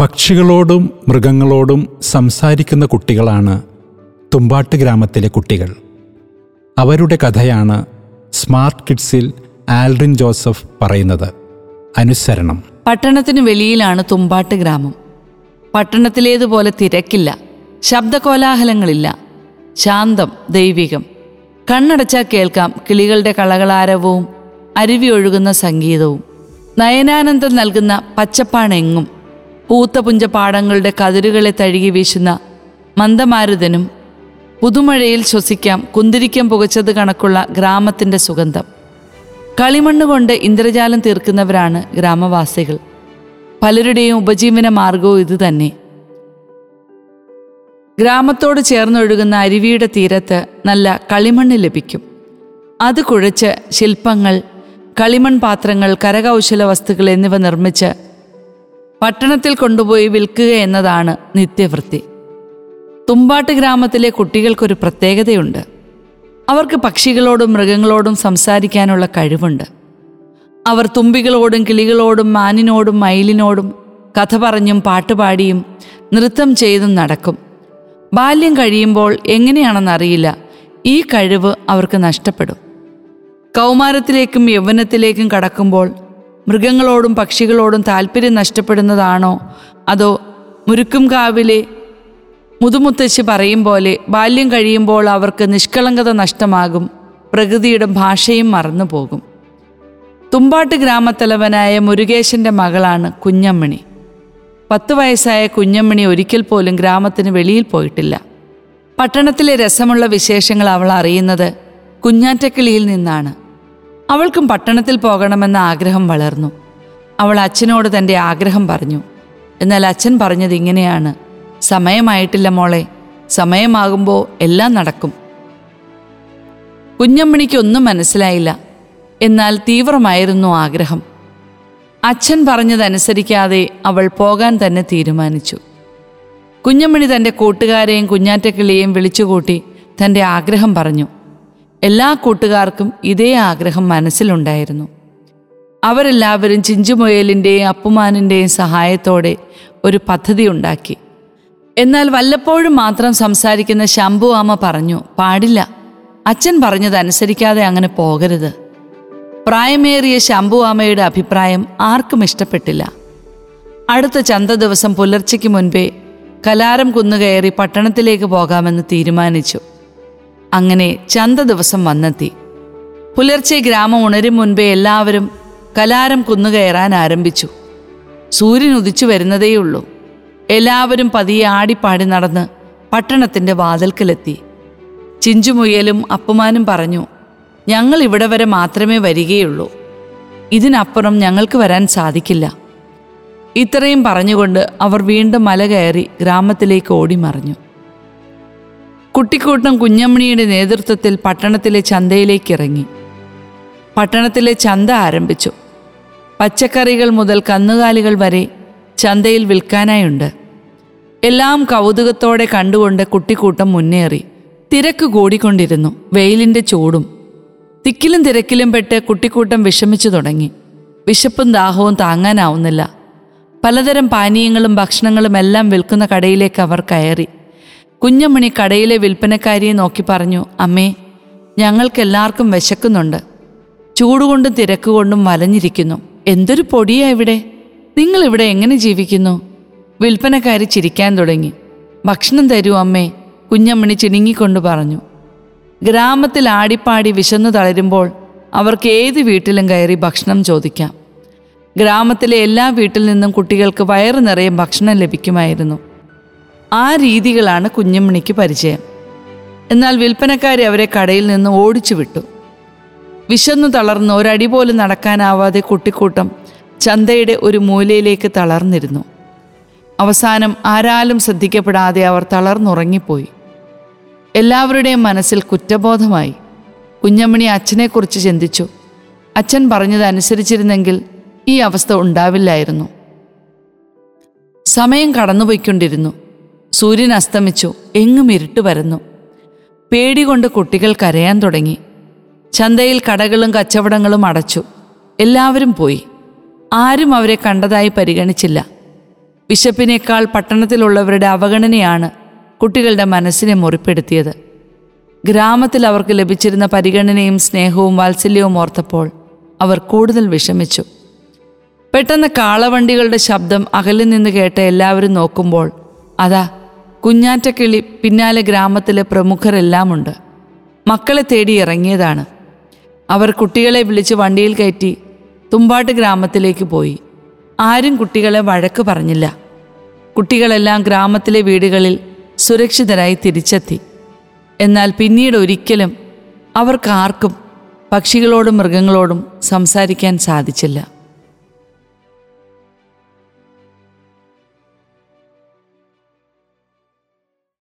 പക്ഷികളോടും മൃഗങ്ങളോടും സംസാരിക്കുന്ന കുട്ടികളാണ് തുമ്പാട്ട് ഗ്രാമത്തിലെ കുട്ടികൾ. അവരുടെ കഥയാണ് സ്മാർട്ട് കിഡ്സിൽ ആൽഡ്രിൻ ജോസഫ് പറയുന്നത്. അനുസരണം. പട്ടണത്തിന് വെളിയിലാണ് തുമ്പാട്ട് ഗ്രാമം. പട്ടണത്തിലേതുപോലെ തിരക്കില്ല. ശബ്ദകോലാഹലങ്ങളില്ല. ശാന്തം ദൈവികം. കണ്ണടച്ചാൽ കേൾക്കാം കിളികളുടെ കളകളാരവവും അരുവി ഒഴുകുന്ന സംഗീതവും. നയനാനന്ദം നൽകുന്ന പച്ചപ്പാണെങ്ങും. പൂത്ത പാടങ്ങളുടെ കതിരുകളെ തഴുകി വീശുന്ന മന്ദമാരുതനും പുതുമഴയിൽ ശ്വസിക്കാം കുന്തിരിക്കം പുകച്ചത് കണക്കുള്ള ഗ്രാമത്തിന്റെ സുഗന്ധം. കളിമണ്ണ് കൊണ്ട് ഇന്ദ്രജാലം തീർക്കുന്നവരാണ് ഗ്രാമവാസികൾ. പലരുടെയും ഉപജീവന മാർഗവും ഇതുതന്നെ ഗ്രാമത്തോട് ചേർന്നൊഴുകുന്ന അരുവിയുടെ തീരത്ത് നല്ല കളിമണ്ണ് ലഭിക്കും. അത് കുഴച്ച് ശില്പങ്ങൾ കളിമൺ പാത്രങ്ങൾ കരകൗശല വസ്തുക്കൾ എന്നിവ നിർമ്മിച്ച് പട്ടണത്തിൽ കൊണ്ടുപോയി വിൽക്കുക എന്നതാണ് നിത്യവൃത്തി. തുമ്പാട്ട് ഗ്രാമത്തിലെ കുട്ടികൾക്കൊരു പ്രത്യേകതയുണ്ട്. അവർക്ക് പക്ഷികളോടും മൃഗങ്ങളോടും സംസാരിക്കാനുള്ള കഴിവുണ്ട്. അവർ തുമ്പികളോടും കിളികളോടും മാനിനോടും മയിലിനോടും കഥ പറഞ്ഞും പാട്ടുപാടിയും നൃത്തം ചെയ്തും നടക്കും. ബാല്യം കഴിയുമ്പോൾ എങ്ങനെയാണെന്നറിയില്ല. ഈ കഴിവ് അവർക്ക് നഷ്ടപ്പെടും. കൗമാരത്തിലേക്കും യൗവനത്തിലേക്കും കടക്കുമ്പോൾ മൃഗങ്ങളോടും പക്ഷികളോടും താല്പര്യം നഷ്ടപ്പെടുന്നതാണോ? അതോ മുരുക്കും കാവിലെ മുതുമുത്തശ്ശി പറയും പോലെ ബാല്യം കഴിയുമ്പോൾ അവർക്ക് നിഷ്കളങ്കത നഷ്ടമാകും പ്രകൃതിയുടെ ഭാഷയും മറന്നു പോകും തുമ്പാട്ട് ഗ്രാമത്തലവനായ മുരുകേശന്റെ മകളാണ് കുഞ്ഞമ്മണി. പത്ത് വയസ്സായ കുഞ്ഞമ്മണി ഒരിക്കൽ പോലും ഗ്രാമത്തിന് വെളിയിൽ പോയിട്ടില്ല. പട്ടണത്തിലെ രസമുള്ള വിശേഷങ്ങൾ അവൾ അറിയുന്നത് കുഞ്ഞാറ്റക്കിളിയിൽ നിന്നാണ്. അവൾക്കും പട്ടണത്തിൽ പോകണമെന്ന ആഗ്രഹം വളർന്നു. അവൾ അച്ഛനോട് തന്റെ ആഗ്രഹം പറഞ്ഞു. എന്നാൽ അച്ഛൻ പറഞ്ഞത് ഇങ്ങനെയാണ്. സമയമായിട്ടില്ല മോളെ. സമയമാകുമ്പോൾ എല്ലാം നടക്കും. കുഞ്ഞമ്മണിക്കൊന്നും മനസ്സിലായില്ല. എന്നാൽ തീവ്രമായിരുന്നു ആഗ്രഹം. അച്ഛൻ പറഞ്ഞതനുസരിക്കാതെ അവൾ പോകാൻ തന്നെ തീരുമാനിച്ചു. കുഞ്ഞമ്മണി തന്റെ കൂട്ടുകാരെയും കുഞ്ഞാറ്റക്കിളിയെയും വിളിച്ചുകൂട്ടി തന്റെ ആഗ്രഹം പറഞ്ഞു. എല്ലാ കൂട്ടുകാർക്കും ഇതേ ആഗ്രഹം മനസ്സിലുണ്ടായിരുന്നു. അവരെല്ലാവരും ചിഞ്ചുമുയലിന്റെയും അപ്പുമാനിന്റെയും സഹായത്തോടെ ഒരു പദ്ധതി ഉണ്ടാക്കി. എന്നാൽ വല്ലപ്പോഴും മാത്രം സംസാരിക്കുന്ന ശംഭു അമ്മ പറഞ്ഞു പാടില്ല. അച്ഛൻ പറഞ്ഞതനുസരിക്കാതെ അങ്ങനെ പോകരുത്. പ്രായമേറിയ ശംഭു അമ്മയുടെ അഭിപ്രായം ആർക്കും ഇഷ്ടപ്പെട്ടില്ല. അടുത്ത ചന്ത ദിവസം പുലർച്ചയ്ക്ക് മുൻപേ കലാരം കുന്നുകയറി പട്ടണത്തിലേക്ക് പോകാമെന്ന് തീരുമാനിച്ചു. അങ്ങനെ ചന്ത ദിവസം വന്നെത്തി. പുലർച്ചെ ഗ്രാമം ഉണരും മുൻപേ എല്ലാവരും കലാരം കുന്നുകയറാൻ ആരംഭിച്ചു. സൂര്യൻ ഉദിച്ചു വരുന്നതേയുള്ളൂ. എല്ലാവരും പതിയെ ആടിപ്പാടി നടന്ന് പട്ടണത്തിന്റെ വാതിൽക്കലെത്തി. ചിഞ്ചുമുയലും അപ്പുമാനും പറഞ്ഞു ഞങ്ങൾ ഇവിടെ വരെ മാത്രമേ വരികയുള്ളൂ. ഇതിനപ്പുറം ഞങ്ങൾക്ക് വരാൻ സാധിക്കില്ല. ഇത്രയും പറഞ്ഞുകൊണ്ട് അവർ വീണ്ടും മല കയറി ഗ്രാമത്തിലേക്ക് ഓടിമറഞ്ഞു. കുട്ടിക്കൂട്ടം കുഞ്ഞമ്മണിയുടെ നേതൃത്വത്തിൽ പട്ടണത്തിലെ ചന്തയിലേക്ക് ഇറങ്ങി പട്ടണത്തിലെ ചന്ത ആരംഭിച്ചു. പച്ചക്കറികൾ മുതൽ കന്നുകാലികൾ വരെ ചന്തയിൽ വിൽക്കാനായുണ്ട്. എല്ലാം കൗതുകത്തോടെ കണ്ടുകൊണ്ട് കുട്ടിക്കൂട്ടം മുന്നേറി. തിരക്ക് കൂടിക്കൊണ്ടിരുന്നു. വെയിലിന്റെ ചൂടും തിക്കിലും തിരക്കിലും പെട്ട് കുട്ടിക്കൂട്ടം വിഷമിച്ചു തുടങ്ങി. വിശപ്പും ദാഹവും താങ്ങാനാവുന്നില്ല. പലതരം പാനീയങ്ങളും ഭക്ഷണങ്ങളും എല്ലാം വിൽക്കുന്ന കടയിലേക്ക് അവർ കയറി. കുഞ്ഞമ്മണി കടയിലെ വിൽപ്പനക്കാരിയെ നോക്കി പറഞ്ഞു അമ്മേ ഞങ്ങൾക്കെല്ലാവർക്കും വിശക്കുന്നുണ്ട്. ചൂടുകൊണ്ടും തിരക്കുകൊണ്ടും വലഞ്ഞിരിക്കുന്നു. എന്തൊരു പൊടിയാ ഇവിടെ? നിങ്ങൾ ഇവിടെ എങ്ങനെ ജീവിക്കുന്നു? വിൽപ്പനക്കാരി ചിരിക്കാൻ തുടങ്ങി. ഭക്ഷണം തരൂ അമ്മേ കുഞ്ഞമ്മണി ചിണുങ്ങിക്കൊണ്ട് പറഞ്ഞു. ഗ്രാമത്തിൽ ആടിപ്പാടി വിശന്നു തളരുമ്പോൾ അവർക്ക് ഏത് വീട്ടിലും കയറി ഭക്ഷണം ചോദിക്കാം. ഗ്രാമത്തിലെ എല്ലാ വീട്ടിൽ നിന്നും കുട്ടികൾക്ക് വയറു നിറയെ ഭക്ഷണം ലഭിക്കുമായിരുന്നു. ആ രീതികളാണ് കുഞ്ഞമ്മണിക്ക് പരിചയം. എന്നാൽ വിൽപ്പനക്കാരെ അവരെ കടയിൽ നിന്ന് ഓടിച്ചു വിട്ടു. വിശന്നു തളർന്ന് ഒരടി പോലും നടക്കാനാവാതെ കുട്ടിക്കൂട്ടം ചന്തയുടെ ഒരു മൂലയിലേക്ക് തളർന്നിരുന്നു. അവസാനം ആരാലും ശ്രദ്ധിക്കപ്പെടാതെ അവർ തളർന്നുറങ്ങിപ്പോയി. എല്ലാവരുടെയും മനസ്സിൽ കുറ്റബോധമായി. കുഞ്ഞമ്മണി അച്ഛനെക്കുറിച്ച് ചിന്തിച്ചു. അച്ഛൻ പറഞ്ഞത് അനുസരിച്ചിരുന്നെങ്കിൽ ഈ അവസ്ഥ ഉണ്ടാവില്ലായിരുന്നു. സമയം കടന്നുപോയിക്കൊണ്ടിരുന്നു. സൂര്യൻ അസ്തമിച്ചു എങ്ങും ഇരുട്ട് പരന്നു. പേടി കൊണ്ട് കുട്ടികൾ കരയാൻ തുടങ്ങി. ചന്തയിൽ കടകളും കച്ചവടങ്ങളും അടച്ചു. എല്ലാവരും പോയി. ആരും അവരെ കണ്ടതായി പരിഗണിച്ചില്ല. വിശപ്പിനേക്കാൾ പട്ടണത്തിലുള്ളവരുടെ അവഗണനയാണ് കുട്ടികളുടെ മനസ്സിനെ മുറിപ്പെടുത്തിയത്. ഗ്രാമത്തിൽ അവർക്ക് ലഭിച്ചിരുന്ന പരിഗണനയും സ്നേഹവും വാത്സല്യവും ഓർത്തപ്പോൾ അവർ കൂടുതൽ വിഷമിച്ചു. പെട്ടെന്ന് കാളവണ്ടികളുടെ ശബ്ദം അകലിൽ നിന്ന് കേട്ട എല്ലാവരും നോക്കുമ്പോൾ അതാ കുഞ്ഞാറ്റക്കിളി പിന്നാലെ ഗ്രാമത്തിലെ പ്രമുഖരെല്ലാമുണ്ട്. മക്കളെ തേടി ഇറങ്ങിയതാണ്. അവർ കുട്ടികളെ വിളിച്ച് വണ്ടിയിൽ കയറ്റി തുമ്പാട്ട് ഗ്രാമത്തിലേക്ക് പോയി. ആരും കുട്ടികളെ വഴക്ക് പറഞ്ഞില്ല. കുട്ടികളെല്ലാം ഗ്രാമത്തിലെ വീടുകളിൽ സുരക്ഷിതരായി തിരിച്ചെത്തി. എന്നാൽ പിന്നീട് ഒരിക്കലും അവർക്കാർക്കും പക്ഷികളോടും മൃഗങ്ങളോടും സംസാരിക്കാൻ സാധിച്ചില്ല.